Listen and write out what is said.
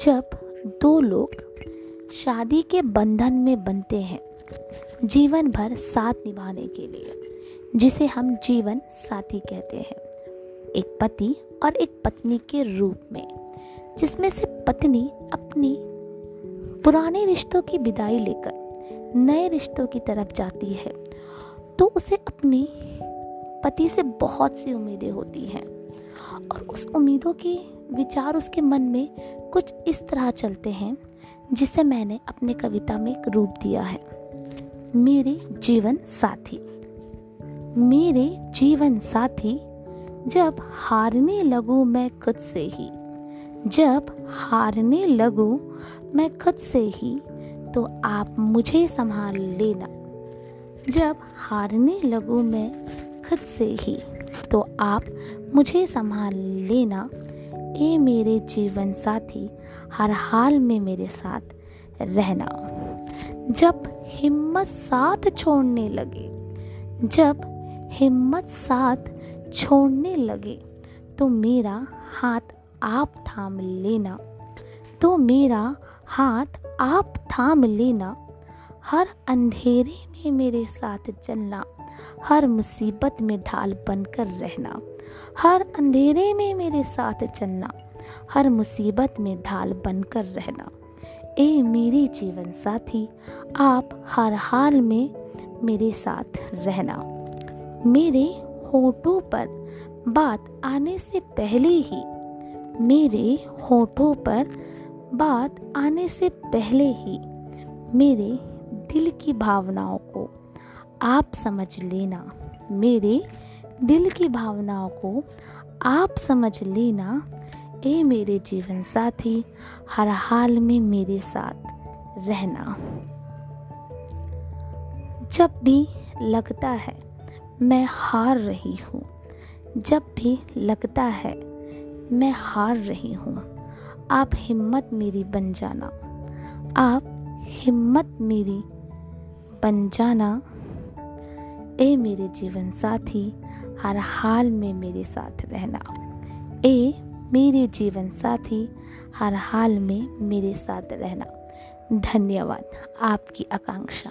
जब दो लोग शादी के बंधन में बनते हैं, जीवन भर साथ निभाने के लिए, जिसे हम जीवन साथी कहते हैं, एक पति और एक पत्नी के रूप में, जिसमें से पत्नी अपनी पुराने रिश्तों की विदाई लेकर नए रिश्तों की तरफ़ जाती है तो उसे अपने पति से बहुत सी उम्मीदें होती हैं। और उस उम्मीदों के विचार उसके मन में कुछ इस तरह चलते हैं, जिसे मैंने अपने कविता में एक रूप दिया है। मेरे जीवन साथी। मेरे जीवन साथी, जब हारने लगूं मैं खुद से ही, जब हारने लगूं मैं खुद से ही तो आप मुझे संभाल लेना। जब हारने लगूं मैं खुद से ही। तो आप मुझे संभाल लेना। ए मेरे जीवन साथी, हर हाल में मेरे साथ रहना। जब हिम्मत साथ छोड़ने लगे, जब हिम्मत साथ छोड़ने लगे तो मेरा हाथ आप थाम लेना। तो मेरा हाथ आप थाम लेना। हर अंधेरे में मेरे साथ चलना, हर मुसीबत में ढाल बनकर रहना, हर अंधेरे में मेरे साथ चलना, हर मुसीबत में ढाल बनकर रहना। ए मेरे जीवन साथी, आप हर हाल में मेरे साथ रहना। मेरे होठों पर बात आने से पहले ही, मेरे होठों पर बात आने से पहले ही, मेरे दिल की भावनाओं को आप समझ लेना। मेरे दिल की भावनाओं को आप समझ लेना। ए मेरे जीवन साथी, हर हाल में मेरे साथ रहना। जब भी लगता है मैं हार रही हूँ, जब भी लगता है मैं हार रही हूँ, आप हिम्मत मेरी बन जाना। आप हिम्मत मेरी बन जाना। ए मेरे जीवन साथी, हर हाल में मेरे साथ रहना। ए मेरे जीवन साथी, हर हाल में मेरे साथ रहना। धन्यवाद आपकी आकांक्षा।